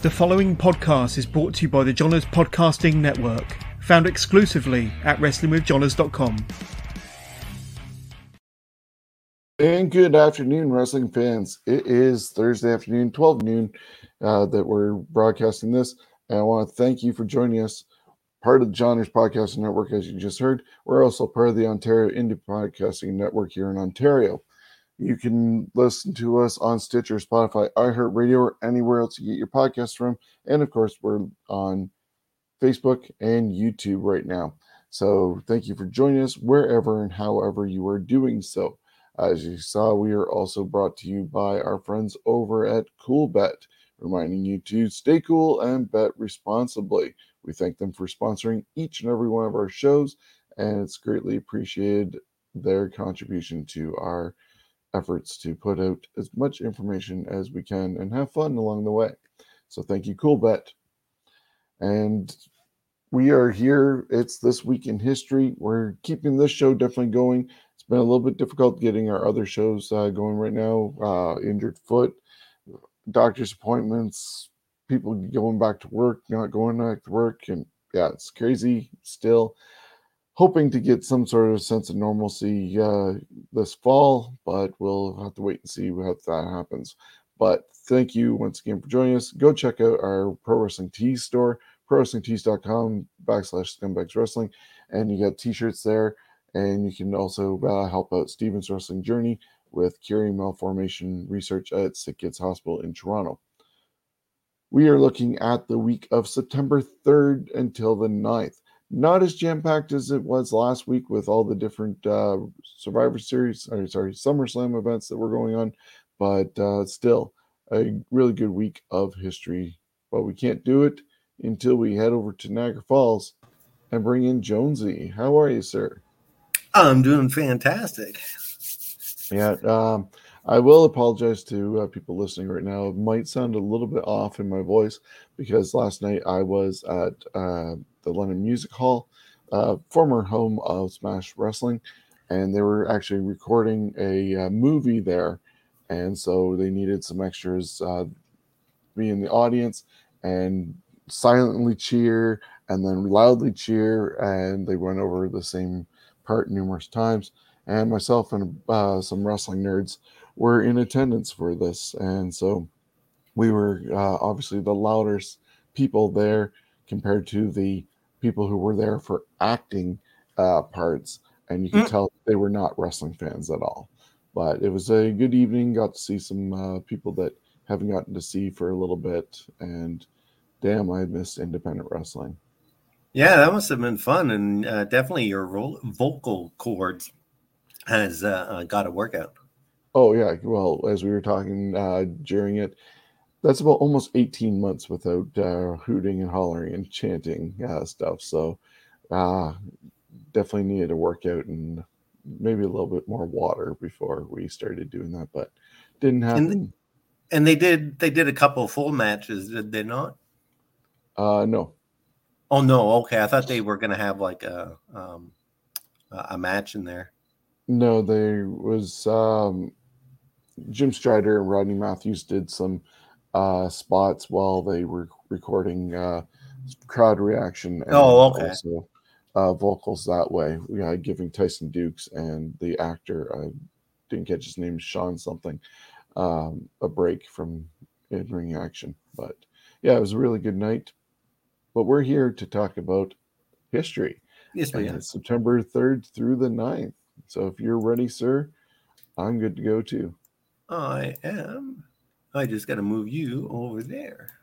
The following podcast is brought to you by the Johners Podcasting Network, found exclusively at WrestlingWithJohners.com. And good afternoon, wrestling fans. It is Thursday afternoon, 12 noon, uh, that we're broadcasting this. And I want to thank you for joining us. Part of the Johners Podcasting Network, as you just heard. We're also part of the Ontario Indie Podcasting Network here in Ontario. You can listen to us on Stitcher, Spotify, iHeartRadio, or anywhere else you get your podcasts from. And of course, we're on Facebook and YouTube right now. So thank you for joining us wherever and however you are doing so. As you saw, we are also brought to you by our friends over at CoolBet, reminding you to stay cool and bet responsibly. We thank them for sponsoring each and every one of our shows, and it's greatly appreciated their contribution to our efforts to put out as much information as we can and have fun along the way. So thank you, CoolBet. And we are here. It's this week in history. We're keeping this show definitely going. It's been a little bit difficult getting our other shows uh, going right now. Uh, injured foot, doctor's appointments, people going back to work, not going back to work, and yeah, it's crazy still hoping to get some sort of sense of normalcy uh, this fall, but we'll have to wait and see how that happens. But thank you once again for joining us. Go check out our Pro Wrestling Tees store, prowrestlingtees.com backslash scumbags wrestling, and you got t-shirts there. And you can also uh, help out Steven's Wrestling Journey with curing malformation research at Sick Kids Hospital in Toronto. We are looking at the week of September 3rd until the 9th not as jam packed as it was last week with all the different uh, Survivor Series, or sorry, SummerSlam events that were going on, but uh, still a really good week of history. But we can't do it until we head over to Niagara Falls and bring in Jonesy. How are you, sir? I'm doing fantastic. Yeah, um, I will apologize to uh, people listening right now. It might sound a little bit off in my voice because last night I was at uh, the London Music Hall, uh, former home of Smash Wrestling, and they were actually recording a uh, movie there, and so they needed some extras uh, be in the audience and silently cheer and then loudly cheer, and they went over the same part numerous times. And myself and uh, some wrestling nerds were in attendance for this, and so we were uh, obviously the loudest people there compared to the people who were there for acting uh, parts, and you could mm. tell they were not wrestling fans at all. But it was a good evening. Got to see some uh, people that haven't gotten to see for a little bit, and damn, I miss independent wrestling. Yeah, that must have been fun, and uh, definitely your vocal cords has uh, uh, got a workout. Oh yeah, well, as we were talking uh, during it, that's about almost 18 months without uh, hooting and hollering and chanting uh, stuff. So uh, definitely needed to work out and maybe a little bit more water before we started doing that, but didn't happen. And, and they did they did a couple full matches, did they not? Uh, no. Oh no, okay. I thought they were gonna have like a um, a match in there. No, there was um, Jim Strider and Rodney Matthews did some uh, spots while they were recording uh, crowd reaction. And oh, okay. Also, uh, vocals that way. We had giving Tyson Dux and the actor, I didn't catch his name, Sean something, um, a break from in ring action. But yeah, it was a really good night. But we're here to talk about history. Yes, ma'am. September 3rd through the 9th. So if you're ready, sir, I'm good to go too. I am. I just got to move you over there.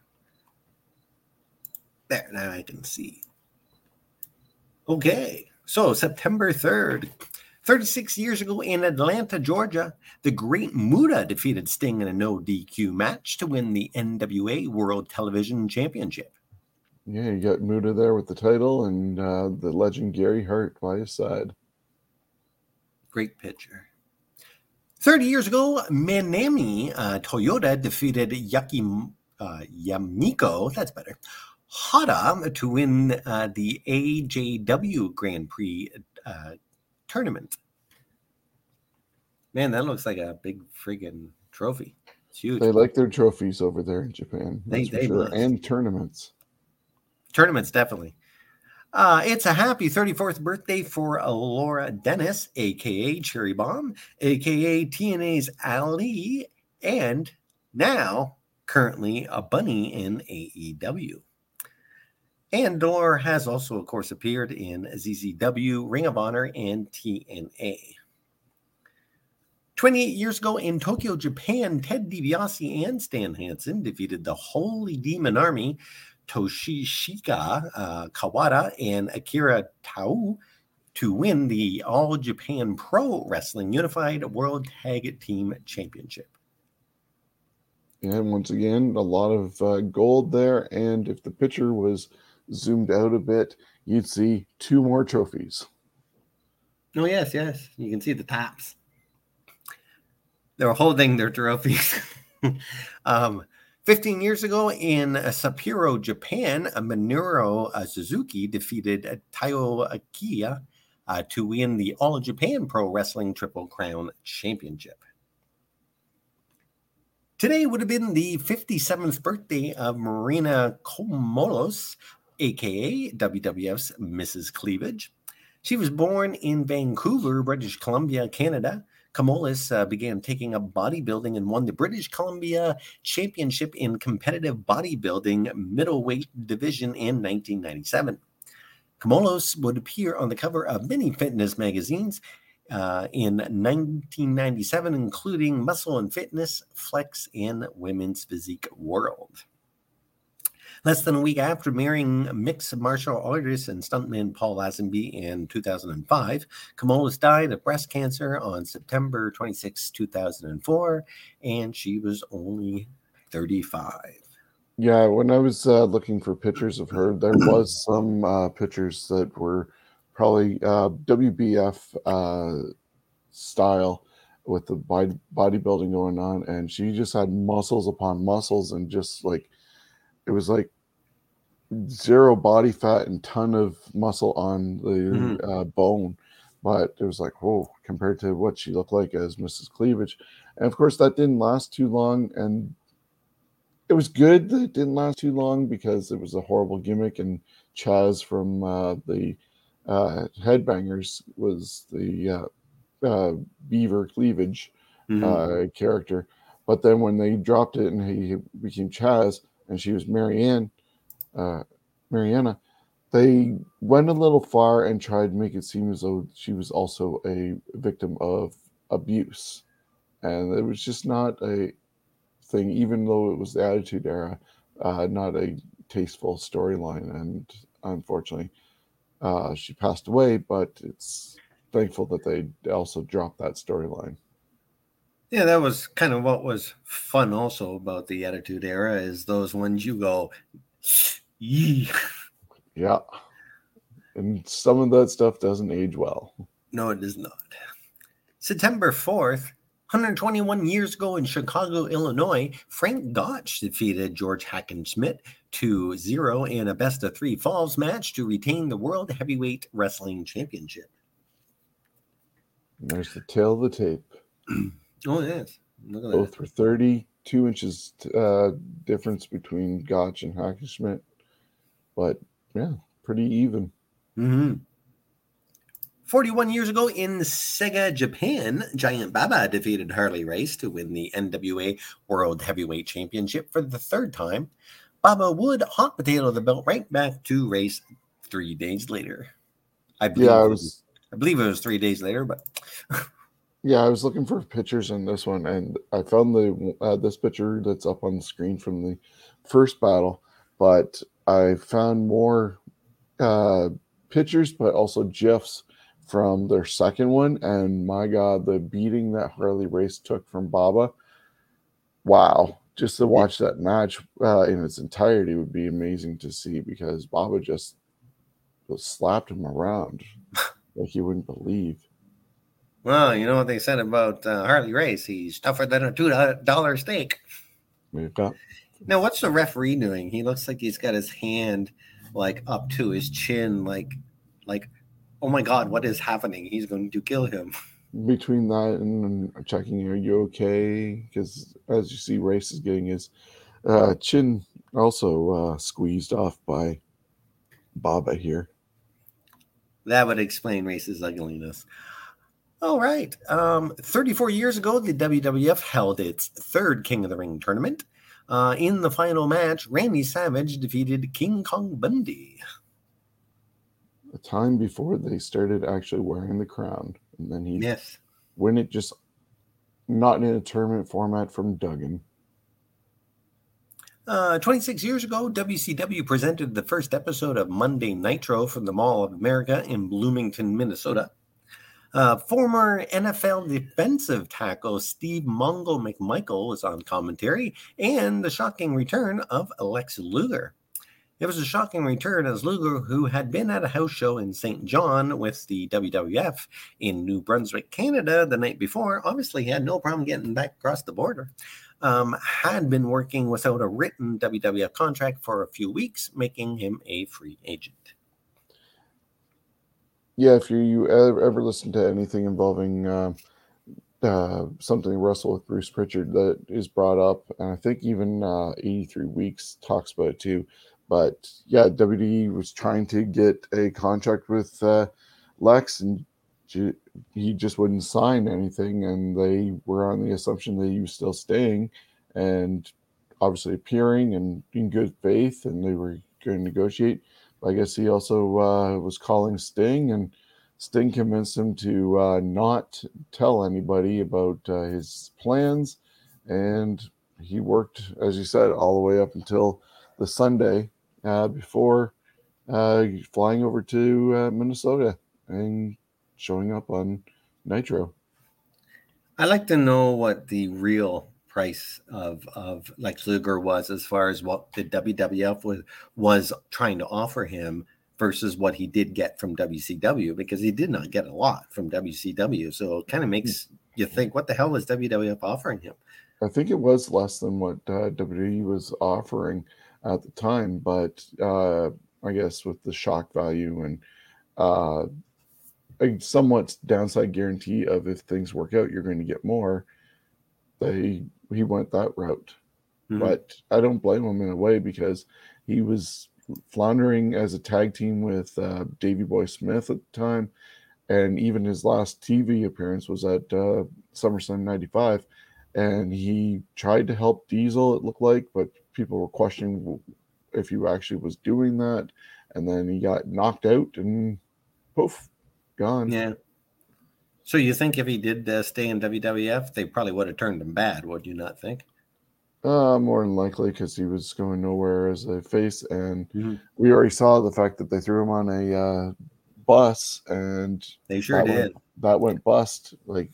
There, now I can see. Okay, so September 3rd, 36 years ago in Atlanta, Georgia, the Great Muta defeated Sting in a no DQ match to win the NWA World Television Championship. Yeah, you got Muta there with the title and uh, the legend Gary Hart by his side. Great picture. 30 years ago, Manami uh, Toyota defeated Yaki uh, Yamiko, that's better, Hada to win uh, the AJW Grand Prix uh, tournament. Man, that looks like a big friggin' trophy. It's huge. They like their trophies over there in Japan. They- they sure. And tournaments. Tournaments, definitely. Uh, it's a happy 34th birthday for Laura Dennis, aka Cherry Bomb, aka TNA's Ali, and now currently a bunny in AEW. And Laura has also, of course, appeared in CZW, Ring of Honor, and TNA. 28 years ago in Tokyo, Japan, Ted DiBiase and Stan Hansen defeated the Holy Demon Army Toshishika uh, Kawada and Akira Taue to win the All Japan Pro Wrestling Unified World Tag Team Championship. And once again, a lot of uh, gold there. And if the picture was zoomed out a bit, you'd see two more trophies. Oh, yes, yes. You can see the tops. They're holding their trophies. um, 15 years ago in Sapporo, Japan, Minoru uh, Suzuki defeated uh, Taiyo Akiya uh, to win the All Japan Pro Wrestling Triple Crown Championship. Today would have been the 57th birthday of Marina Komolos, aka WWF's Mrs. Cleavage. She was born in Vancouver, British Columbia, Canada. Kamolis uh, began taking up bodybuilding and won the British Columbia Championship in competitive bodybuilding middleweight division in 1997. Kamolos would appear on the cover of many fitness magazines uh, in 1997, including Muscle and Fitness, Flex, and Women's Physique World. Less than a week after marrying mixed martial artist and stuntman Paul Lazenby in 2005, Kamolis died of breast cancer on September 26, 2004, and she was only 35. Yeah, when I was uh, looking for pictures of her, there was some uh, pictures that were probably uh, WBF uh, style with the body bodybuilding going on, and she just had muscles upon muscles, and just like it was like zero body fat and ton of muscle on the Mhm. uh, bone, but it was like whoa compared to what she looked like as Mrs. Cleavage, and of course that didn't last too long, and it was good that it didn't last too long because it was a horrible gimmick and Chaz from uh, the uh, Headbangers was the uh, uh, Beaver Cleavage Mhm. uh, character. But then when they dropped it and he became Chaz and she was Marianne, uh, Mariana, they went a little far and tried to make it seem as though she was also a victim of abuse. And it was just not a thing, even though it was the Attitude Era, uh, not a tasteful storyline. And unfortunately, uh, she passed away, but it's thankful that they also dropped that storyline. Yeah, that was kind of what was fun also about the Attitude Era is those ones you go, yee. Yeah. And some of that stuff doesn't age well. No, it does not. September 4th, 121 years ago in Chicago, Illinois, Frank Gotch defeated George Hackenschmidt 2 0 in a best of three falls match to retain the World Heavyweight Wrestling Championship. And there's the tale of the tape. Oh, yes. Both were 32 inches uh, difference between Gotch and Hackenschmidt. But yeah, pretty even. that. hmm 41 years ago in Saga, Japan, Giant Baba defeated Harley Race to win the NWA World Heavyweight Championship for the third time. Baba would hot potato the belt right back to Race three days later. I believe, Yeah, I it was I believe it was three days later, but yeah, I was looking for pictures in this one and I found the uh, this picture that's up on the screen from the first battle, but I found more uh pictures but also gifs from their second one and my god the beating that harley race took from baba. Wow. Just to watch that match uh, in its entirety would be amazing to see because baba just, just slapped him around like you wouldn't believe. Well, you know what they said about uh, Harley Race? He's tougher than a two dollar steak. We've got- Now, what's the referee doing? He looks like he's got his hand like up to his chin, like, like, oh my god, what is happening? He's going to kill him. between that and checking, are you okay? Because as you see, Race is getting his uh, chin also uh, squeezed off by Baba here. That would explain Race's ugliness. All right. Um, 34 years ago, the WWF held its third King of the Ring tournament. Uh, in the final match, Randy Savage defeated King Kong Bundy. A time before they started actually wearing the crown. And then he Yes. win it just not in a tournament format from Duggan. Uh, 26 years ago, WCW presented the first episode of Monday Nitro from the Mall of America in Bloomington, Minnesota. Uh, former NFL defensive tackle Steve Mongo McMichael was on commentary, and the shocking return of Alex Luger. It was a shocking return as Luger, who had been at a house show in St. John with the WWF in New Brunswick, Canada, the night before, obviously had no problem getting back across the border um, had been working without a written WWF contract for a few weeks, making him a free agent. Yeah, if you, you ever, ever listen to anything involving uh, uh, something Russell with Bruce Prichard that is brought up, and I think even uh, 83 Weeks talks about it too. But yeah, WWE was trying to get a contract with uh, Lex, and he just wouldn't sign anything, and they were on the assumption that he was still staying, and obviously appearing and in good faith, and they were going to negotiate. I guess he also uh, was calling Sting, and Sting convinced him to uh, not tell anybody about uh, his plans. And he worked, as you said, all the way up until the Sunday uh, before uh, flying over to uh, Minnesota and showing up on Nitro. I'd like to know what the real price of of Lex Luger was as far as what the WWF was was trying to offer him versus what he did get from WCW because he did not get a lot from WCW. So it kind of makes you think, what the hell is WWF offering him? I think it was less than what uh, WWE was offering at the time, but uh, I guess with the shock value and uh, a somewhat downside guarantee of if things work out, you're going to get more. They he went that route, Mhm. but I don't blame him in a way because he was floundering as a tag team with uh, Davy Boy Smith at the time, and even his last TV appearance was at uh, SummerSlam '95, and he tried to help Diesel. It looked like, but people were questioning if he actually was doing that, and then he got knocked out and poof, gone. Yeah. So you think if he did uh, stay in WWF, they probably would have turned him bad, would you not think? Uh, more than likely because he was going nowhere as a face, and Mhm. we already saw the fact that they threw him on a uh, bus, and They sure that did. Went, that went bust. Like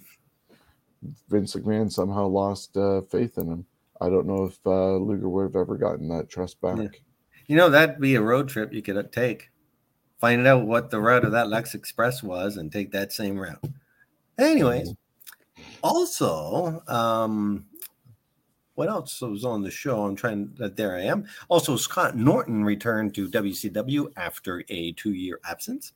Vince McMahon somehow lost uh, faith in him. I don't know if uh, Luger would have ever gotten that trust back. Yeah. You know, that'd be a road trip you could take. Find out what the route of that Lex Express was and take that same route. Anyways, also, um, what else was on the show? I'm trying that there I am. Also, Scott Norton returned to WCW after a two-year absence.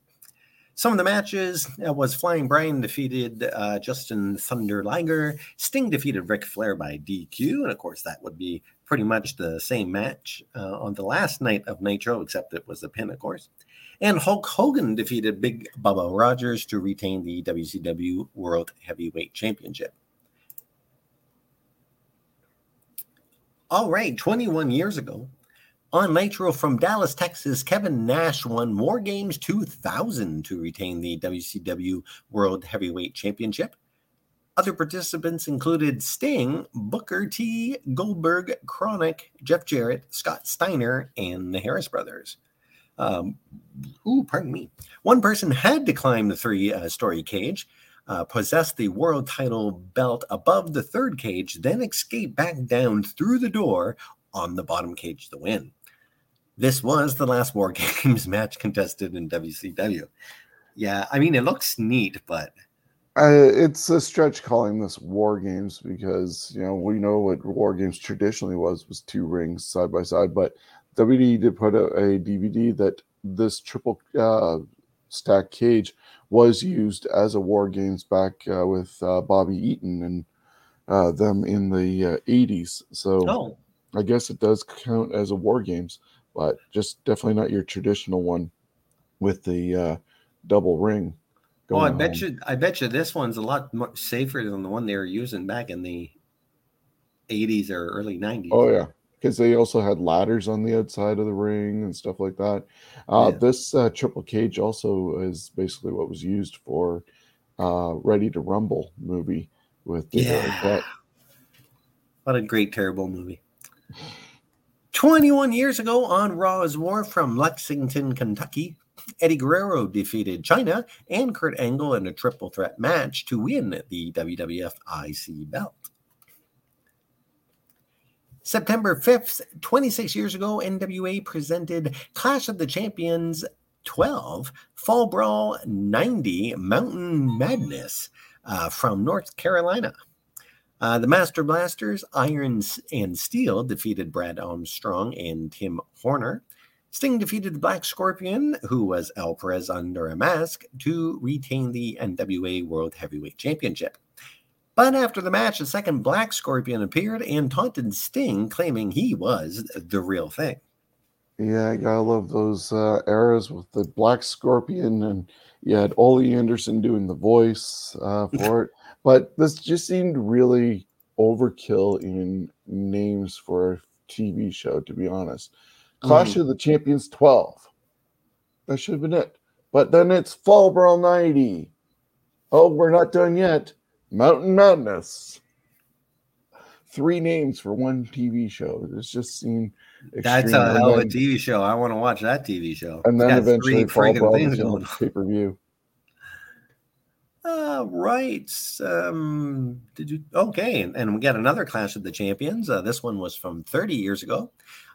Some of the matches uh, was Flying Brian defeated uh, Jushin Thunder Liger. Sting defeated Ric Flair by DQ, and of course that would be pretty much the same match uh, on the last night of Nitro, except it was a pin, of course. And Hulk Hogan defeated Big Bubba Rogers to retain the WCW World Heavyweight Championship. All right, 21 years ago, on Nitro from Dallas, Texas, Kevin Nash won War Games 2000 to retain the WCW World Heavyweight Championship. Other participants included Sting, Booker T, Goldberg, KroniK, Jeff Jarrett, Scott Steiner, and the Harris brothers. Um, ooh, pardon me. One person had to climb the three uh, story cage, uh, possess the world title belt above the third cage, then escape back down through the door on the bottom cage to win. This was the last War Games match contested in WCW. Yeah, I mean, it looks neat, but Uh, it's a stretch calling this war games because you know we know what war games traditionally was was two rings side by side but WWE did put out a DVD that this triple uh, stack cage was used as a war games back uh, with uh, Bobby Eaton and uh, them in the 80s. So Oh, I guess it does count as a war games, but just definitely not your traditional one with the uh, double ring. well, I bet on. you, I bet you this one's a lot safer than the one they were using back in the 80s or early 90s. Oh yeah, because they also had ladders on the outside of the ring and stuff like that. Uh, Yeah. This uh, triple cage also is basically what was used for uh, Ready to Rumble movie with David Yeah. Arquette. What a great, terrible movie. 21 years ago on Raw's War from Lexington, Kentucky, Eddie Guerrero defeated Chyna and Kurt Angle in a triple threat match to win the WWF IC belt. September 5th, 26 years ago, NWA presented Clash of the Champions 12, Fall Brawl 90, Mountain Madness uh, from North Carolina. Uh, the Master Blasters, Iron and Steel, defeated Brad Armstrong and Tim Horner. Sting defeated the Black Scorpion, who was Al Perez under a mask, to retain the NWA World Heavyweight Championship. But after the match, a second Black Scorpion appeared and taunted Sting, claiming he was the real thing. Yeah, I gotta love those uh, eras with the Black Scorpion, and you had Ole Anderson doing the voice uh, for it. But this just seemed really overkill in names for a TV show, to be honest. Clash of the Champions 12. That should have been it. But then it's Fall Brawl 90. Oh, we're not done yet. Mountain Madness. Three names for one TV show. It's just seemed That's a hell of a TV show. I want to watch that TV show. and then eventually three Fall friggin' things going on pay per view. Uh, right. Um, did you? Okay, and, and we got another Clash of the Champions. Uh, this one was from 30 years ago.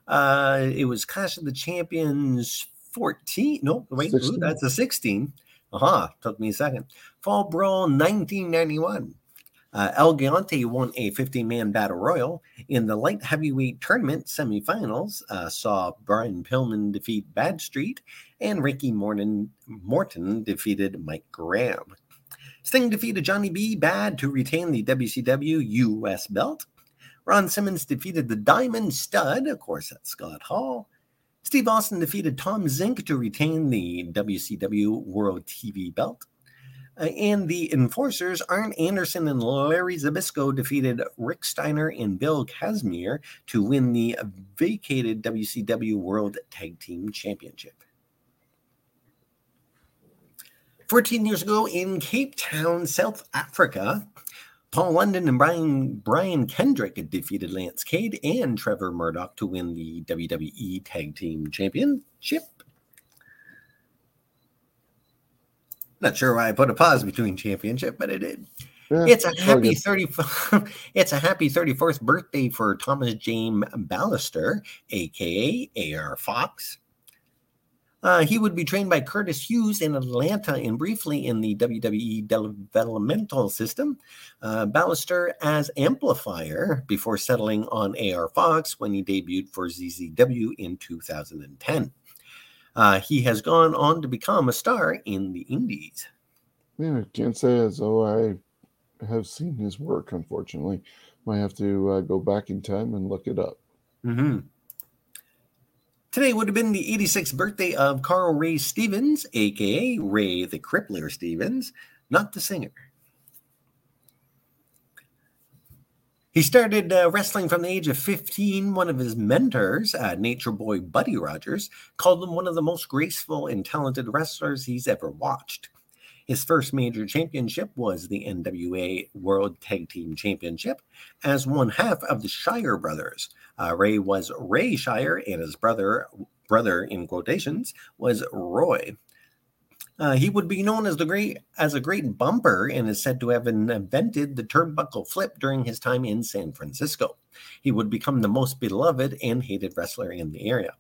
Uh, it was Clash of the Champions 14. No, wait, ooh, that's a 16. Aha, took me a second. Fall Brawl 1991. Uh, El Gigante won a 15 man battle royal. In the light heavyweight tournament semifinals, uh, saw Brian Pillman defeat Bad Street and Ricky Morton, Morton defeated Mike Graham. Sting defeated Johnny B. Bad to retain the WCW US belt. Ron Simmons defeated the Diamond Stud, of course, that's Scott Hall. Steve Austin defeated Tom Zenk to retain the WCW World TV belt. Uh, and the enforcers, Arn Anderson and Larry Zbyszko, defeated Rick Steiner and Bill Kazmaier to win the vacated WCW World Tag Team Championship. 14 years ago in Cape Town, South Africa, Paul London and Brian Brian Kendrick defeated Lance Cade and Trevor Murdoch to win the WWE Tag Team Championship. Not sure why I put a pause between championship, but it did. Yeah, It's a happy 30 It's a happy thirty-fourth birthday for Thomas James Ballester, aka AR Fox. Uh, he would be trained by Curtis Hughes in Atlanta and briefly in the WWE developmental system. Uh, Ballester as amplifier before settling on AR Fox when he debuted for CZW in 2010. Uh, he has gone on to become a star in the Indies. Yeah, can't say as though I have seen his work, unfortunately. Might have to uh, go back in time and look it up. Mm-hmm. Today would have been the 86th birthday of Carl Ray Stevens, aka Ray the Crippler Stevens, not the singer. He started uh, wrestling from the age of 15. One of his mentors, uh, Nature Boy Buddy Rogers, called him one of the most graceful and talented wrestlers he's ever watched. His first major championship was the NWA World Tag Team Championship as one half of the Shire brothers. Uh, Ray was Ray Shire, and his brother, brother in quotations, was Roy. Uh, he would be known as the great as a great bumper and is said to have invented the turnbuckle flip during his time in San Francisco. He would become the most beloved and hated wrestler in the area.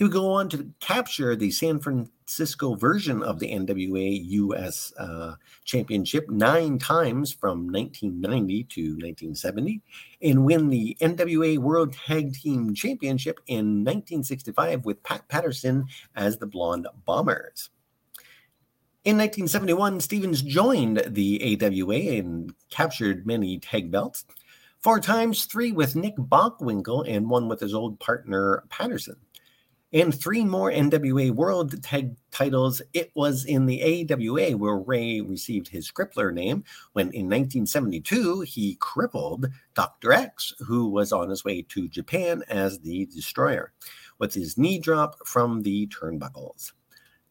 He would go on to capture the San Francisco version of the NWA US uh, Championship nine times from 1990 to 1970 and win the NWA World Tag Team Championship in 1965 with Pat Patterson as the Blonde Bombers. In 1971, Stevens joined the AWA and captured many tag belts. Four times, three with Nick Bockwinkel and one with his old partner Patterson and three more NWA World Tag titles. It was in the AWA where Ray received his crippler name when in 1972 he crippled Dr. X, who was on his way to Japan as the Destroyer, with his knee drop from the turnbuckles.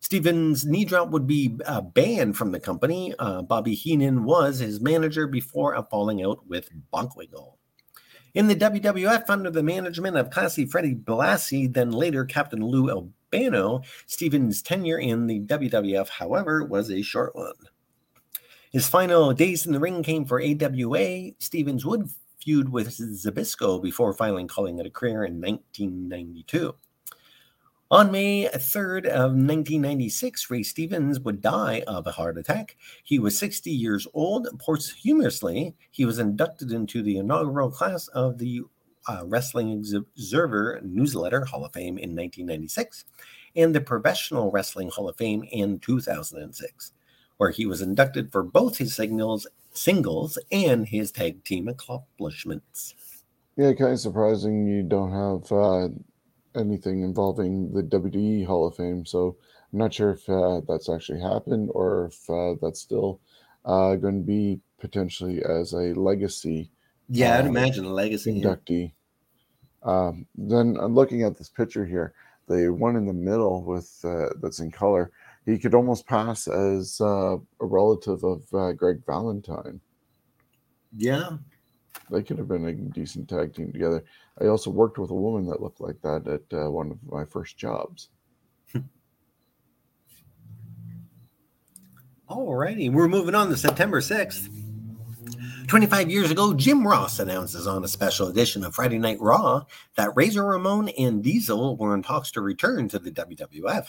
Stevens' knee drop would be uh, banned from the company. Uh, Bobby Heenan was his manager before a falling out with Bockwinkel. In the WWF, under the management of Classy Freddie Blassie, then later Captain Lou Albano, Stevens' tenure in the WWF, however, was a short one. His final days in the ring came for AWA. Stevens would feud with Zbyszko before finally calling it a career in 1992. On May 3rd of 1996, Ray Stevens would die of a heart attack. He was 60 years old. Posthumously, he was inducted into the inaugural class of the uh, Wrestling Observer Newsletter Hall of Fame in 1996 and the Professional Wrestling Hall of Fame in 2006, where he was inducted for both his signals, singles and his tag team accomplishments. Yeah, kind of surprising you don't have uh, anything involving the WWE Hall of Fame. So I'm not sure if uh, that's actually happened or if uh, that's still uh, going to be potentially as a legacy. Yeah, I'd uh, imagine a legacy inductee. Yeah. Um, then I'm looking at this picture here, the one in the middle with uh, that's in color. He could almost pass as uh, a relative of Greg Valentine. Yeah, they could have been a decent tag team together. I also worked with a woman that looked like that at uh, one of my first jobs. Alrighty, we're moving on to September 6th. 25 years ago, Jim Ross announces on a special edition of Friday Night Raw that Razor Ramon and Diesel were in talks to return to the WWF.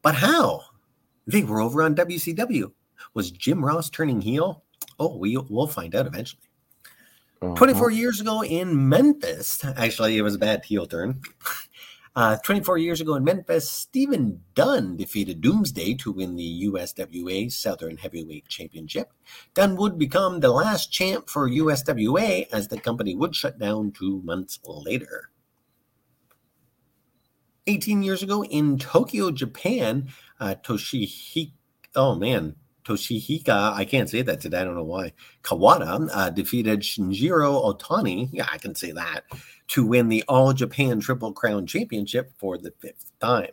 But how? They were over on WCW. Was Jim Ross turning heel? Oh, we, we'll find out eventually. Uh-huh. 24 years ago in Memphis, actually, it was a bad heel turn. Uh, 24 years ago in Memphis, Stephen Dunn defeated Doomsday to win the USWA Southern Heavyweight Championship. Dunn would become the last champ for USWA as the company would shut down two months later. 18 years ago in Tokyo, Japan, uh, Toshihiko, oh man, Toshihika, I can't say that today. I don't know why. Kawada uh, defeated Shinjiro Otani. Yeah, I can say that to win the All Japan Triple Crown Championship for the fifth time.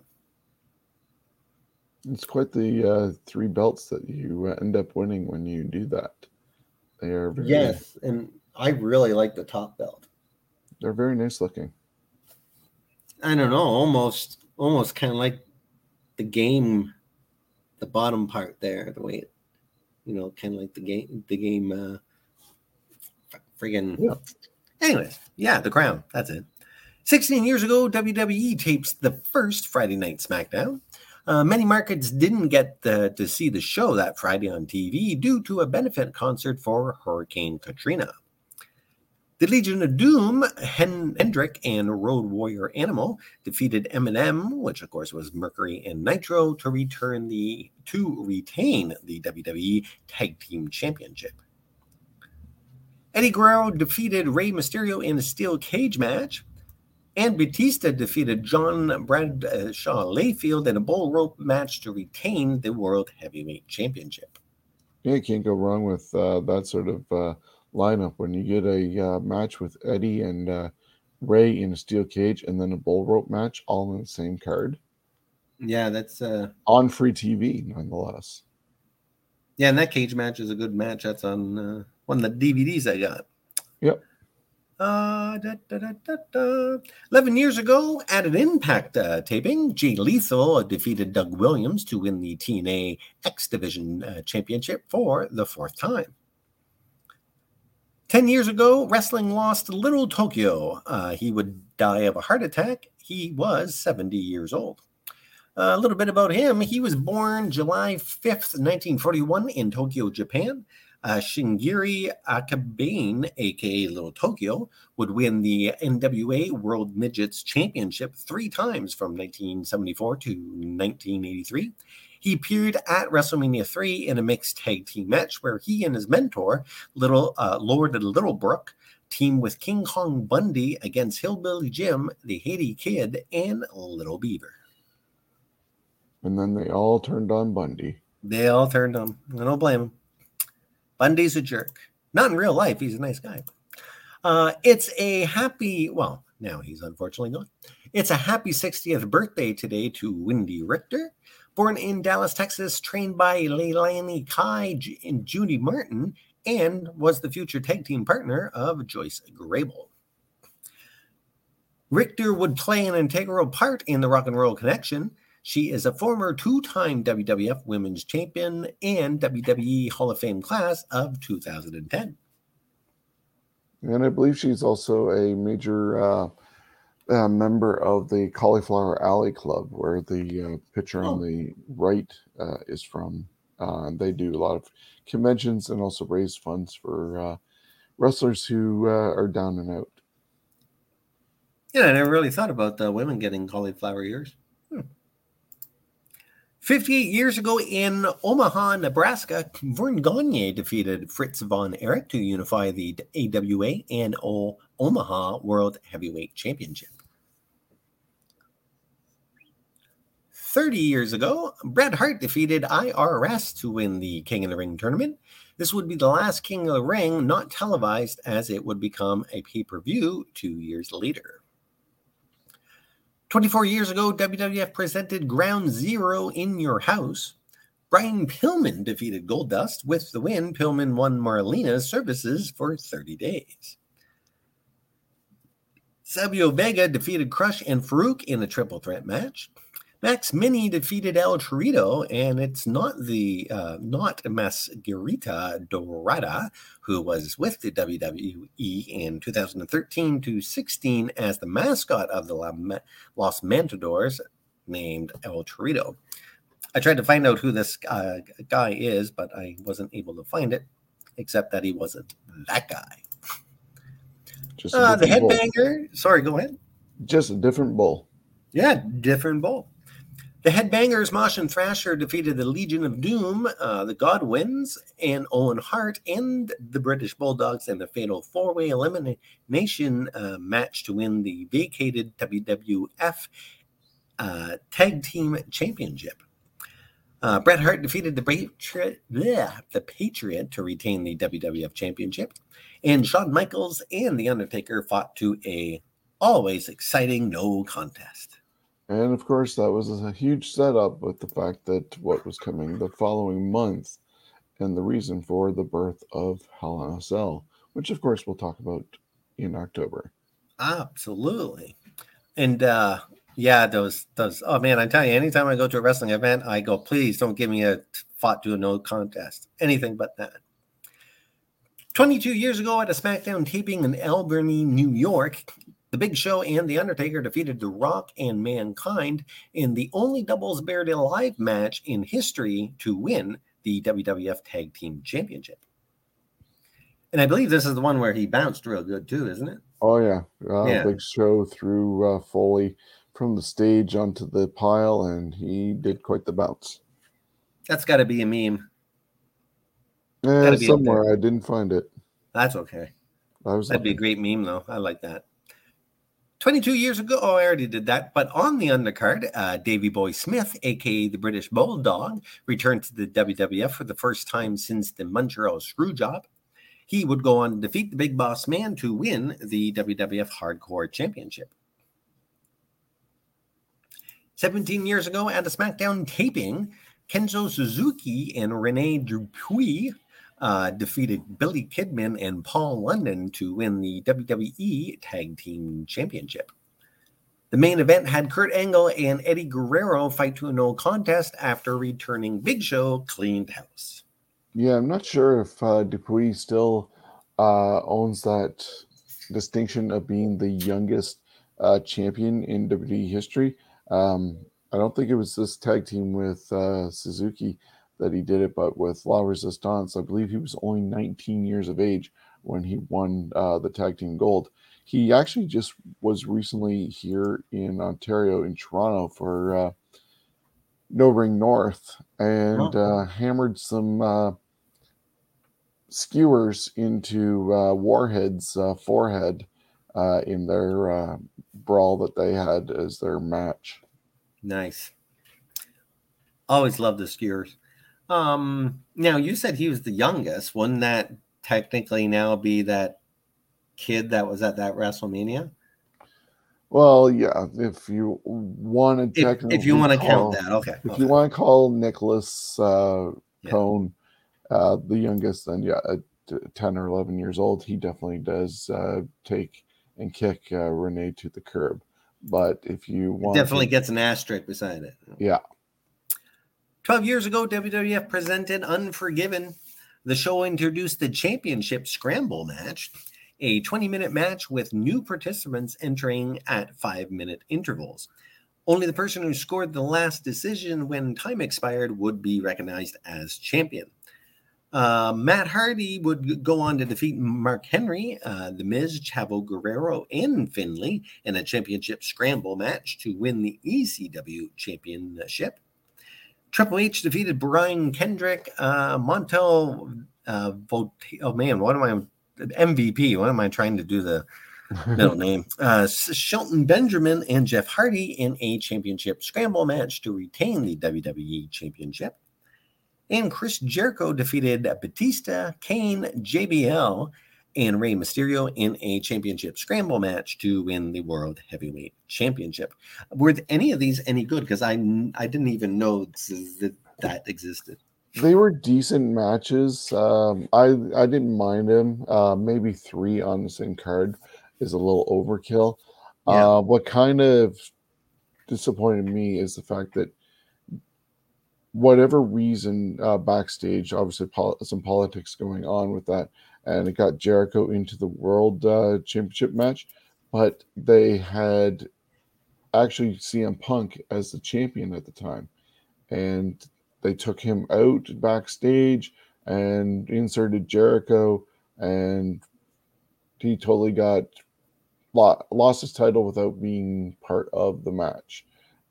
It's quite the uh, three belts that you end up winning when you do that. They are very, yes, and I really like the top belt. They're very nice looking. I don't know, almost, almost kind of like the game the bottom part there, the way it, you know, kind of like the game, the game, uh, friggin'. Yeah. Anyways, yeah, the crown. That's it. 16 years ago, WWE tapes the first Friday Night SmackDown. Uh, many markets didn't get the, to see the show that Friday on TV due to a benefit concert for Hurricane Katrina. The Legion of Doom, Hen- Hendrik, and Road Warrior Animal defeated MNM, which of course was Mercury and Nitro, to return the to retain the WWE Tag Team Championship. Eddie Guerrero defeated Rey Mysterio in a steel cage match. And Batista defeated John Bradshaw Layfield in a bull rope match to retain the World Heavyweight Championship. Yeah, you can't go wrong with uh, that sort of uh, lineup when you get a uh, match with Eddie and uh, Rey in a steel cage and then a bull rope match all in the same card. Yeah, that's uh on free TV nonetheless. Yeah, and that cage match is a good match. That's on uh, one of the DVDs I got. Yep. Uh, da, da, da, 11 years ago, at an Impact uh, taping, Jay Lethal defeated Doug Williams to win the TNA X Division uh, Championship for the fourth time. 10 years ago, wrestling lost Little Tokyo. Uh, he would die of a heart attack. He was 70 years old. A little bit about him. He was born July 5th, 1941, in Tokyo, Japan. Uh, Shingeru Akabane, aka Little Tokyo, would win the NWA World Midgets Championship three times from 1974 to 1983. He appeared at WrestleMania 3 in a mixed tag team match where he and his mentor, Little uh, Lord Littlebrook, teamed with King Kong Bundy against Hillbilly Jim, the Haiti Kid, and Little Beaver. And then they all turned on Bundy. They all turned on. I don't blame him. Bundy's a jerk. Not in real life. He's a nice guy. Uh, it's a happy, well, now he's unfortunately gone. It's a happy 60th birthday today to Wendi Richter. Born in Dallas, Texas, trained by Leilani Kai and Judy Martin, and was the future tag team partner of Joyce Grable. Richter would play an integral part in the Rock and Roll Connection. She is a former two time WWF Women's Champion and WWE Hall of Fame class of 2010. And I believe she's also a major uh, uh, member of the Cauliflower Alley Club, where the uh, picture oh. on the right uh, is from. Uh, they do a lot of conventions and also raise funds for uh, wrestlers who are down and out. Yeah, I never really thought about the women getting cauliflower ears. 58 years ago in Omaha, Nebraska, Verne Gagne defeated Fritz von Erich to unify the AWA and Omaha World Heavyweight Championship. 30 years ago, Bret Hart defeated IRS to win the King of the Ring tournament. This would be the last King of the Ring not televised, as it would become a pay per view two years later. 24 years ago, WWF presented Ground Zero in Your House. Brian Pillman defeated Goldust. With the win, Pillman won Marlena's services for 30 days. Savio Vega defeated Crush and Farouk in a triple threat match. Max Mini defeated El Torito, and it's not the uh, not Mascarita Dorada who was with the WWE in 2013 to 16 as the mascot of the Los Matadors, named El Torito. I tried to find out who this uh, guy is, but I wasn't able to find it, except that he wasn't that guy. Just uh, the headbanger. Bull. Sorry, go ahead. Just a different bull. Yeah, different bull. The Headbangers, Mosh and Thrasher defeated the Legion of Doom, uh, the Godwins, and Owen Hart, and the British Bulldogs in the fatal four way elimination uh, match to win the vacated WWF uh, Tag Team Championship. Uh, Bret Hart defeated the Patriot, bleh, the Patriot to retain the WWF Championship, and Shawn Michaels and The Undertaker fought to a always exciting no contest. And of course, that was a huge setup with the fact that what was coming the following month and the reason for the birth of Hell in a Cell, which of course we'll talk about in October. Absolutely. And uh yeah, those those oh man, I tell you, anytime I go to a wrestling event, I go, please don't give me a fought to a no contest. Anything but that. 22 years ago at a SmackDown taping in Albany, New York, the Big Show and The Undertaker defeated The Rock and Mankind in the only doubles buried alive match in history to win the WWF Tag Team Championship. And I believe this is the one where he bounced real good too, isn't it? Oh yeah, uh, yeah. Big Show threw uh, Foley from the stage onto the pile, and he did quite the bounce. That's got to be a meme. Yeah, somewhere I didn't find it. That's okay. That'd looking. be a great meme, though. I like that. 22 years ago, oh, I already did that. But on the undercard, uh, Davy Boy Smith, aka the British Bulldog, returned to the WWF for the first time since the Montreal Screwjob. He would go on to defeat the Big Boss Man to win the WWF Hardcore Championship. 17 years ago, at a SmackDown taping, Kenzo Suzuki and Rene Dupree uh, defeated Billy Kidman and Paul London to win the WWE Tag Team Championship. The main event had Kurt Angle and Eddie Guerrero fight to a no contest after returning Big Show cleaned house. Yeah, I'm not sure if uh, still uh, owns that distinction of being the youngest uh, champion in WWE history. Um, I don't think it was this tag team with uh, Suzuki that he did it, but with La Resistance, I believe he was only 19 years of age when he won uh, the tag team gold. He actually just was recently here in Ontario, in Toronto, for uh, No Ring North and uh, hammered some uh, skewers into uh, Warhead's uh, forehead uh, in their uh, brawl that they had as their match. Nice. Always love the skewers. Um, now you said he was the youngest. Wouldn't that technically now be that kid that was at that WrestleMania? Well, yeah, if you want to If, if you want to count that, okay. if okay. you want to call Nicholas uh, Yeah. Cone uh, the youngest, then yeah, at 10 or 11 years old, he definitely does uh, take and kick uh, Renee to the curb. But if you want, Definitely to, gets an asterisk beside it. yeah, 12 years ago, WWF presented Unforgiven. The show introduced the championship scramble match, a 20 minute match with new participants entering at five minute intervals. Only the person who scored the last decision when time expired would be recognized as champion. Uh, Matt Hardy would go on to defeat Mark Henry, uh, The Miz, Chavo Guerrero, and Finlay in a championship scramble match to win the ECW championship. Triple H defeated Brian Kendrick, uh, Montel, uh, Vote. Oh man, what am I? MVP. What am I trying to do the middle name? Uh, Shelton Benjamin and Jeff Hardy in a championship scramble match to retain the WWE Championship. And Chris Jericho defeated Batista, Kane, JBL, and Rey Mysterio in a championship scramble match to win the World Heavyweight Championship. Were any of these any good? Because I I didn't even know that that existed. they were decent matches. Um, I I didn't mind them. Uh, maybe three on the same card is a little overkill. Yeah. Uh, what kind of disappointed me is the fact that whatever reason uh, backstage, obviously pol- some politics going on with that, and it got Jericho into the World uh, Championship match, but they had actually CM Punk as the champion at the time, and they took him out backstage and inserted Jericho, and he totally got lost his title without being part of the match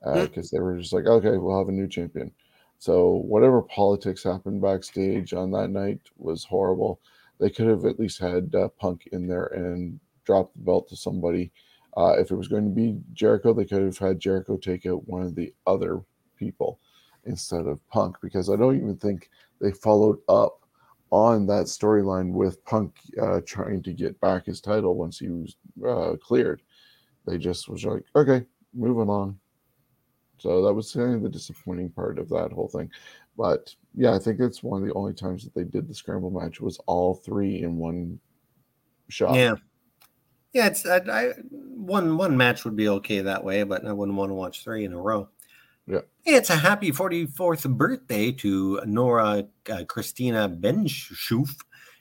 Hmm. because they were just like, okay, we'll have a new champion. So whatever politics happened backstage on that night was horrible. They could have at least had uh, Punk in there and dropped the belt to somebody. Uh, if it was going to be Jericho, they could have had Jericho take out one of the other people instead of Punk because I don't even think they followed up on that storyline with Punk uh, trying to get back his title once he was uh, cleared. They just was like, okay, moving on. So that was kind of the disappointing part of that whole thing. But yeah, I think it's one of the only times that they did the scramble match was all three in one shot. Yeah, yeah. It's I, I one one match would be okay that way, but I wouldn't want to watch three in a row. Yeah. It's a happy 44th birthday to Nora uh, Christina Benshoof,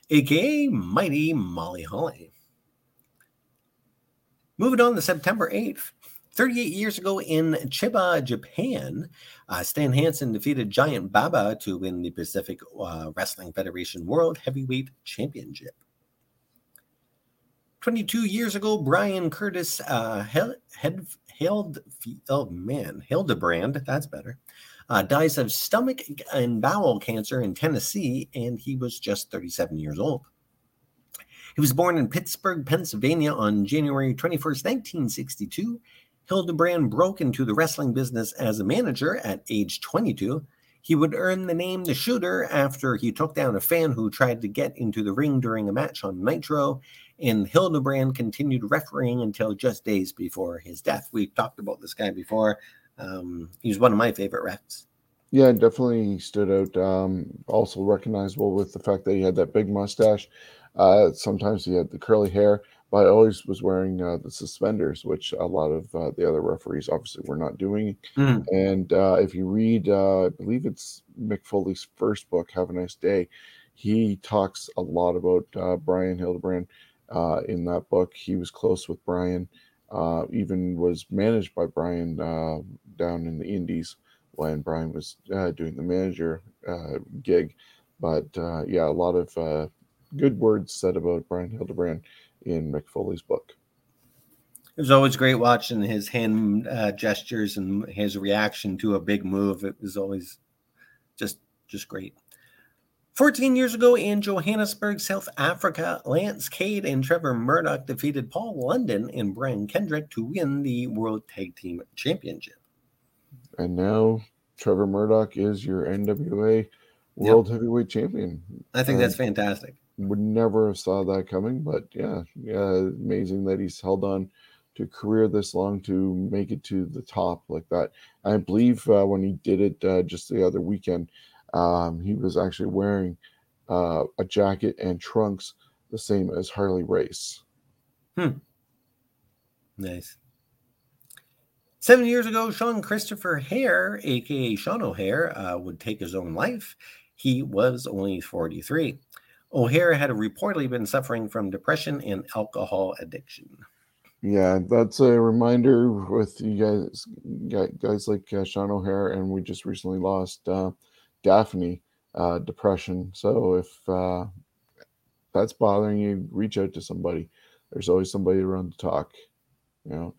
aka Mighty Molly Holly. Moving on to September 8th. 38 years ago in Chiba, Japan, uh, Stan Hansen defeated Giant Baba to win the Pacific uh, Wrestling Federation World Heavyweight Championship. 22 years ago, Brian Curtis uh, held, held, oh man, Hildebrand, that's better, uh, dies of stomach and bowel cancer in Tennessee, and he was just 37 years old. He was born in Pittsburgh, Pennsylvania on January 21st, 1962. Hildebrand broke into the wrestling business as a manager at age 22. He would earn the name the Shooter after he took down a fan who tried to get into the ring during a match on Nitro, and Hildebrand continued refereeing until just days before his death. We've talked about this guy before. Um, he's one of my favorite refs. Yeah, definitely stood out. Um, also recognizable with the fact that he had that big mustache. Uh, sometimes he had the curly hair, but always was wearing uh, the suspenders, which a lot of uh, the other referees obviously were not doing. Mhm. And uh, if you read, uh, I believe it's Mick Foley's first book, Have a Nice Day, he talks a lot about uh, Brian Hildebrand uh, in that book. He was close with Brian, uh, even was managed by Brian uh, down in the Indies when Brian was uh, doing the manager uh, gig. But uh, yeah, a lot of uh, good words said about Brian Hildebrand in Mick Foley's book. it was always great watching his hand uh, gestures and his reaction to a big move. It was always just just great. 14 years ago in Johannesburg, South Africa, Lance Cade and Trevor Murdoch defeated Paul London and Brian Kendrick to win the World Tag Team Championship. And now Trevor Murdoch is your NWA World yep. Heavyweight Champion. I think that's fantastic. Would never have saw that coming, but yeah, yeah, amazing that he's held on to career this long to make it to the top like that. I believe uh, when he did it uh, just the other weekend, um, he was actually wearing uh, a jacket and trunks the same as Harley Race. Hmm. Nice. Seven years ago, Sean Christopher Haire, aka Sean O'Haire, uh, would take his own life. He was only 43. O'Haire had reportedly been suffering from depression and alcohol addiction. Yeah, that's a reminder with you guys, guys like uh, Sean O'Haire, and we just recently lost uh, Daffney, uh, depression. So if uh, that's bothering you, reach out to somebody. There's always somebody around to talk. You know,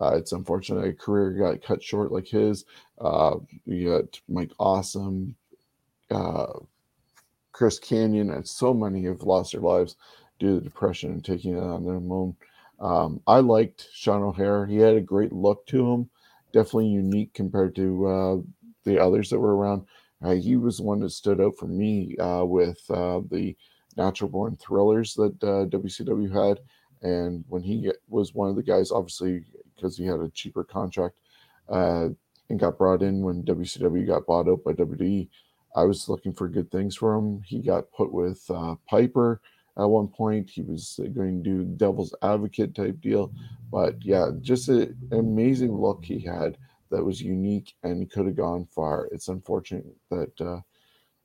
uh, it's unfortunate a career got cut short like his. Uh, you got Mike Awesome, Chris Kanyon and so many have lost their lives due to depression and taking it on their own. Um, I liked Sean O'Haire. He had a great look to him, definitely unique compared to uh, the others that were around. Uh, he was one that stood out for me uh, with uh, the natural born thrillers that WCW uh, had. And when he was one of the guys, obviously, because he had a cheaper contract uh, and got brought in when WCW got bought out by WWE, I was looking for good things for him. He got put with uh, Piper at one point. He was going to do devil's advocate type deal. But yeah, just an amazing look he had that was unique and could have gone far. It's unfortunate that uh,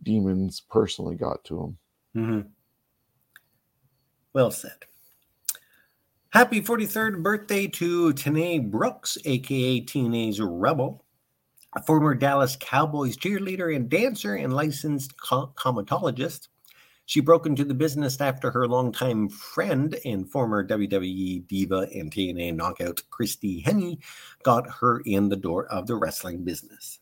demons personally got to him. Mm-hmm. Well said. Happy 43rd birthday to Tanea Brooks, aka Teenage Rebel, a former Dallas Cowboys cheerleader and dancer and licensed cosmetologist. She broke into the business after her longtime friend and former WWE diva and TNA knockout Christy Hemme got her in the door of the wrestling business.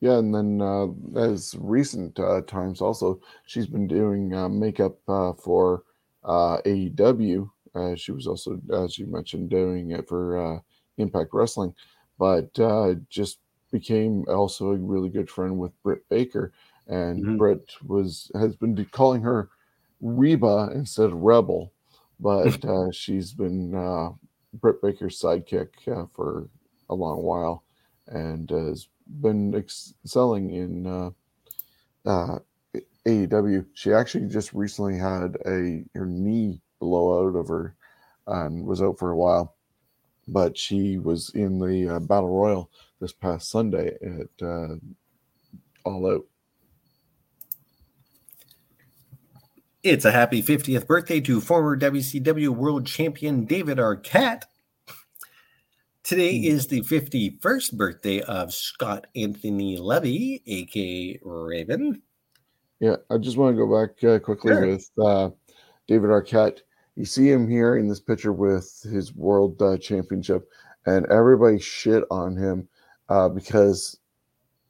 Yeah, and then uh, as recent uh, times also, she's been doing uh, makeup uh, for uh, AEW. Uh, she was also, as you mentioned, doing it for Impact Wrestling, but just became also a really good friend with Britt Baker and mm-hmm. Britt was has been calling her Reba instead of Rebel, but uh, she's been uh, Britt Baker's sidekick uh, for a long while, and has been excelling in uh, uh, AEW. She actually just recently had a her knee blowout of her and was out for a while, but she was in the uh, Battle Royal this past Sunday at All Out It's a happy 50th birthday to former WCW World Champion David Arquette. Today hmm. is the 51st birthday of Scott Anthony Levy, aka Raven. Yeah, I just want to go back uh, quickly sure. with uh, David Arquette. You see him here in this picture with his World uh, Championship, and everybody shit on him uh, because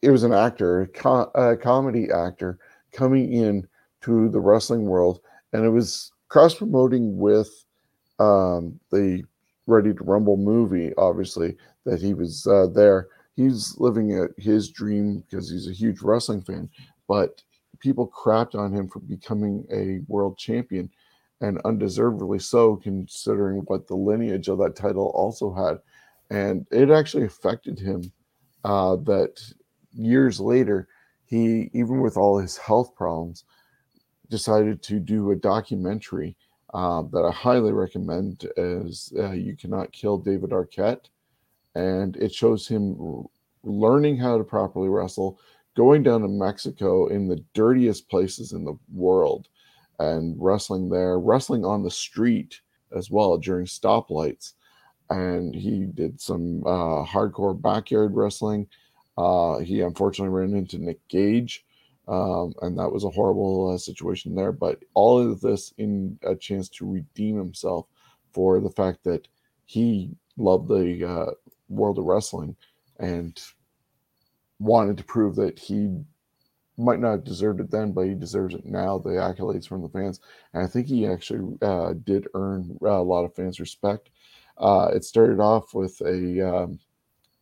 it was an actor, a, co- a comedy actor coming in to the wrestling world, and it was cross promoting with um, the Ready to Rumble movie. Obviously, that he was uh, there. He's living his dream because he's a huge wrestling fan, but people crapped on him for becoming a world champion, and undeservedly so, considering what the lineage of that title also had. And it actually affected him uh, that years later, he, even with all his health problems, decided to do a documentary uh, that I highly recommend as uh, You Cannot Kill David Arquette. And it shows him learning how to properly wrestle, going down to Mexico in the dirtiest places in the world and wrestling there, wrestling on the street as well during stoplights. And he did some uh, hardcore backyard wrestling. Uh, he unfortunately ran into Nick Gage um, and that was a horrible uh, situation there. But all of this in a chance to redeem himself for the fact that he loved the uh, world of wrestling and wanted to prove that he might not have deserved it then, but he deserves it now. The accolades from the fans, and I think he actually uh, did earn uh, a lot of fans' respect. Uh, it started off with a um,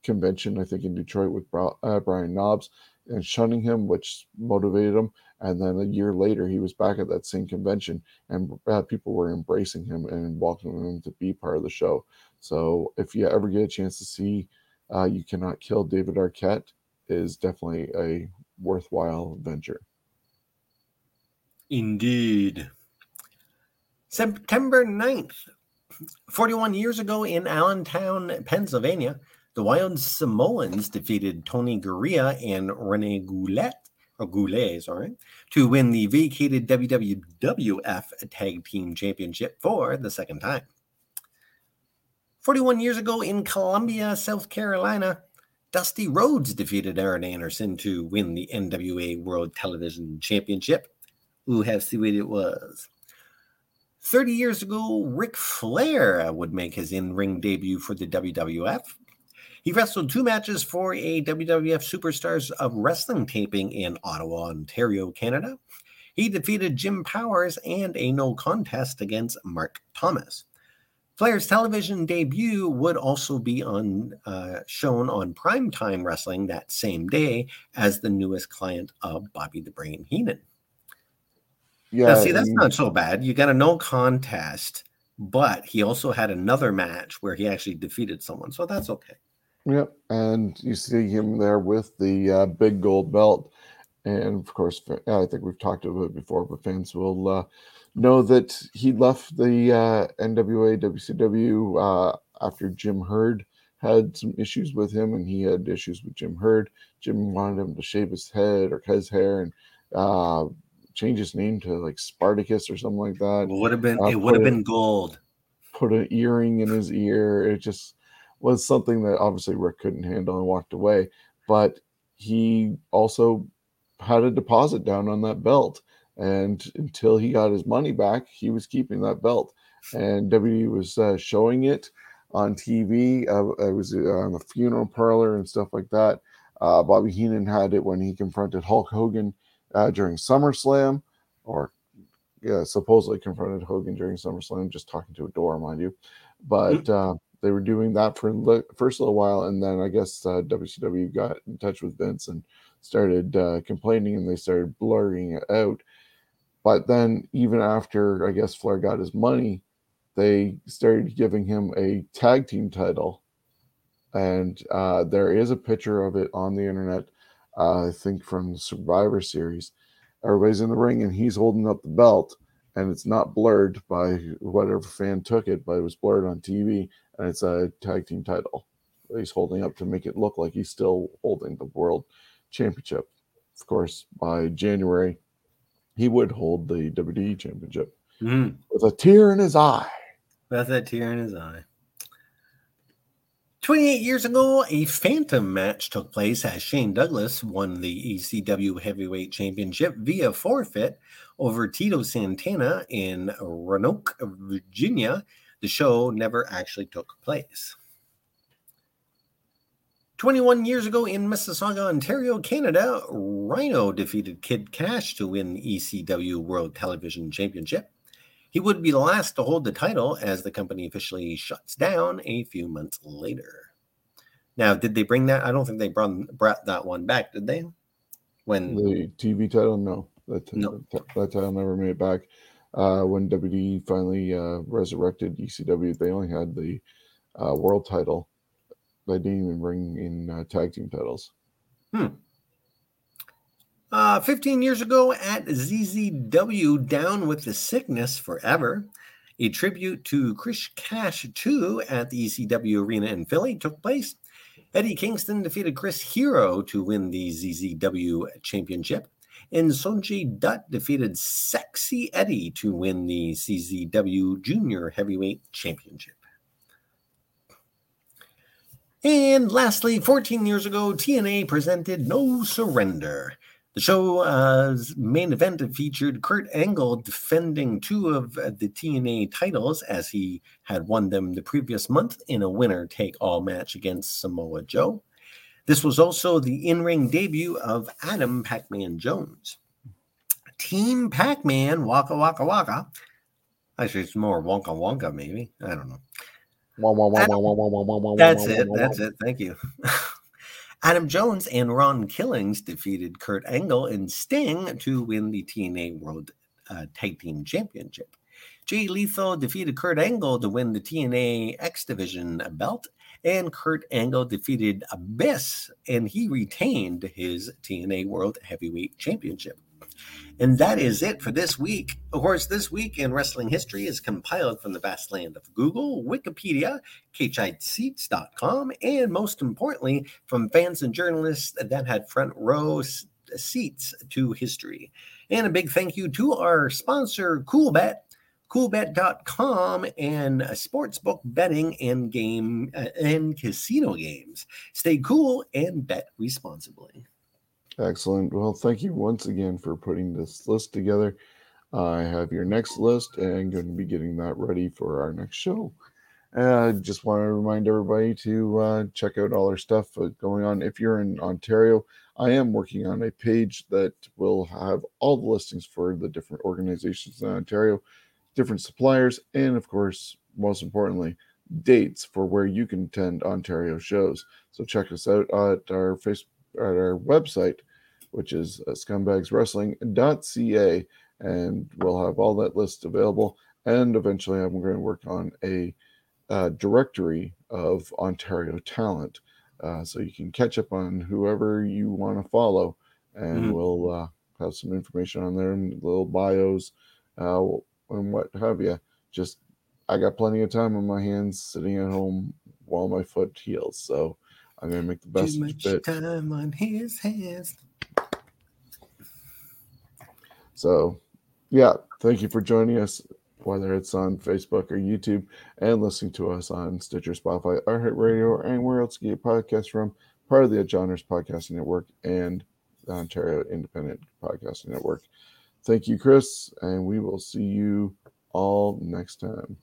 convention, I think, in Detroit with uh, Brian Knobbs and shunning him, which motivated him. And then a year later, he was back at that same convention, and uh, people were embracing him and welcoming him to be part of the show. So, if you ever get a chance to see uh, "You Cannot Kill David Arquette," is definitely a worthwhile venture. Indeed. September 9th, 41 years ago in Allentown, Pennsylvania, the Wild Samoans defeated Tony Garea and Rene Goulet, or Goulet, sorry, to win the vacated WWF Tag Team Championship for the second time. 41 years ago in Columbia, South Carolina, Dusty Rhodes defeated Arn Anderson to win the NWA World Television Championship. Who have what it was. 30 years ago, Ric Flair would make his in ring debut for the WWF. He wrestled two matches for a WWF Superstars of Wrestling taping in Ottawa, Ontario, Canada. He defeated Jim Powers and a no contest against Mark Thomas. Flair's television debut would also be on uh, shown on primetime wrestling that same day as the newest client of Bobby the Brain Heenan. Yeah, now, see, that's not so bad. You got a no contest, but he also had another match where he actually defeated someone, so that's okay. Yep, and you see him there with the uh, big gold belt, and of course, I think we've talked about it before, but fans will uh, know that he left the uh, NWA WCW uh, after Jim Herd had some issues with him, and he had issues with Jim Herd. Jim wanted him to shave his head or cut his hair and uh, change his name to like Spartacus or something like that. It would have been. Uh, it would have been gold. Put an earring in his ear. It just was something that obviously Ric couldn't handle and walked away. But he also had a deposit down on that belt and until he got his money back, he was keeping that belt. And WWE was uh, showing it on TV. Uh, it was uh, on the funeral parlor and stuff like that. Uh, Bobby Heenan had it when he confronted Hulk Hogan uh, during SummerSlam, or yeah, supposedly confronted Hogan during SummerSlam, just talking to a door, mind you. But uh, they were doing that for the first little while, and then I guess WCW got in touch with Vince and started complaining, and they started blurring it out but then, even after I guess Flair got his money, they started giving him a tag team title. And uh, there is a picture of it on the internet, uh, I think from Survivor Series. Everybody's in the ring and he's holding up the belt, and it's not blurred by whatever fan took it, but it was blurred on TV, and it's a tag team title. He's holding up to make it look like he's still holding the world championship. Of course, by January, he would hold the WWE championship mm. with a tear in his eye. With a tear in his eye. 28 years ago, a phantom match took place as Shane Douglas won the ECW Heavyweight Championship via forfeit over Tito Santana in Roanoke, Virginia. The show never actually took place. 21 years ago in Mississauga, Ontario, Canada, Rhino defeated Kid Cash to win the ECW World Television Championship. He would be the last to hold the title as the company officially shuts down a few months later. Now, did they bring that? I don't think they brought, brought that one back, did they? When the TV title, no, that, no. that, that title never made it back. Uh, when WWE finally uh, resurrected ECW, they only had the uh, world title they didn't even bring in uh, tag team titles. Hmm. Uh, 15 years ago at CZW Down with the Sickness Forever, a tribute to Chris Cash 2 at the ECW Arena in Philly took place. Eddie Kingston defeated Chris Hero to win the CZW Championship, and Sonjay Dutt defeated Sexy Eddie to win the CZW Junior Heavyweight Championship. And lastly, 14 years ago, TNA presented No Surrender. The show's uh, main event featured Kurt Angle defending two of the TNA titles as he had won them the previous month in a winner take all match against Samoa Joe. This was also the in ring debut of Adam Pac Man Jones. Team Pac Man, Waka Waka Waka. Actually, it's more Wonka Wonka, maybe. I don't know. That's it. That's it. Thank you. Adam Jones and Ron Killings defeated Kurt Angle and Sting to win the TNA World uh, Tag Team Championship. Jay Lethal defeated Kurt Angle to win the TNA X Division belt, and Kurt Angle defeated Abyss, and he retained his TNA World Heavyweight Championship. And that is it for this week. Of course, this week in wrestling history is compiled from the vast land of Google, Wikipedia, KHISeats.com, and most importantly, from fans and journalists that had front row seats to history. And a big thank you to our sponsor, CoolBet, coolbet.com and sportsbook betting and game uh, and casino games. Stay cool and bet responsibly. Excellent. Well, thank you once again for putting this list together. I have your next list and going to be getting that ready for our next show. I just want to remind everybody to uh, check out all our stuff uh, going on. If you're in Ontario, I am working on a page that will have all the listings for the different organizations in Ontario, different suppliers, and of course, most importantly, dates for where you can attend Ontario shows. So check us out at our Facebook, at our website, which is uh, scumbagswrestling.ca, and we'll have all that list available. And eventually, I'm going to work on a uh, directory of Ontario talent, uh, so you can catch up on whoever you want to follow, and mm-hmm. we'll uh, have some information on there and little bios uh, and what have you. Just I got plenty of time on my hands sitting at home while my foot heals, so I'm gonna make the best Too much bit. time on his hands. So, yeah, thank you for joining us, whether it's on Facebook or YouTube, and listening to us on Stitcher, Spotify, iHeartRadio, or anywhere else you get podcasts from, part of the Genres Podcasting Network and the Ontario Independent Podcasting Network. Thank you, Chris, and we will see you all next time.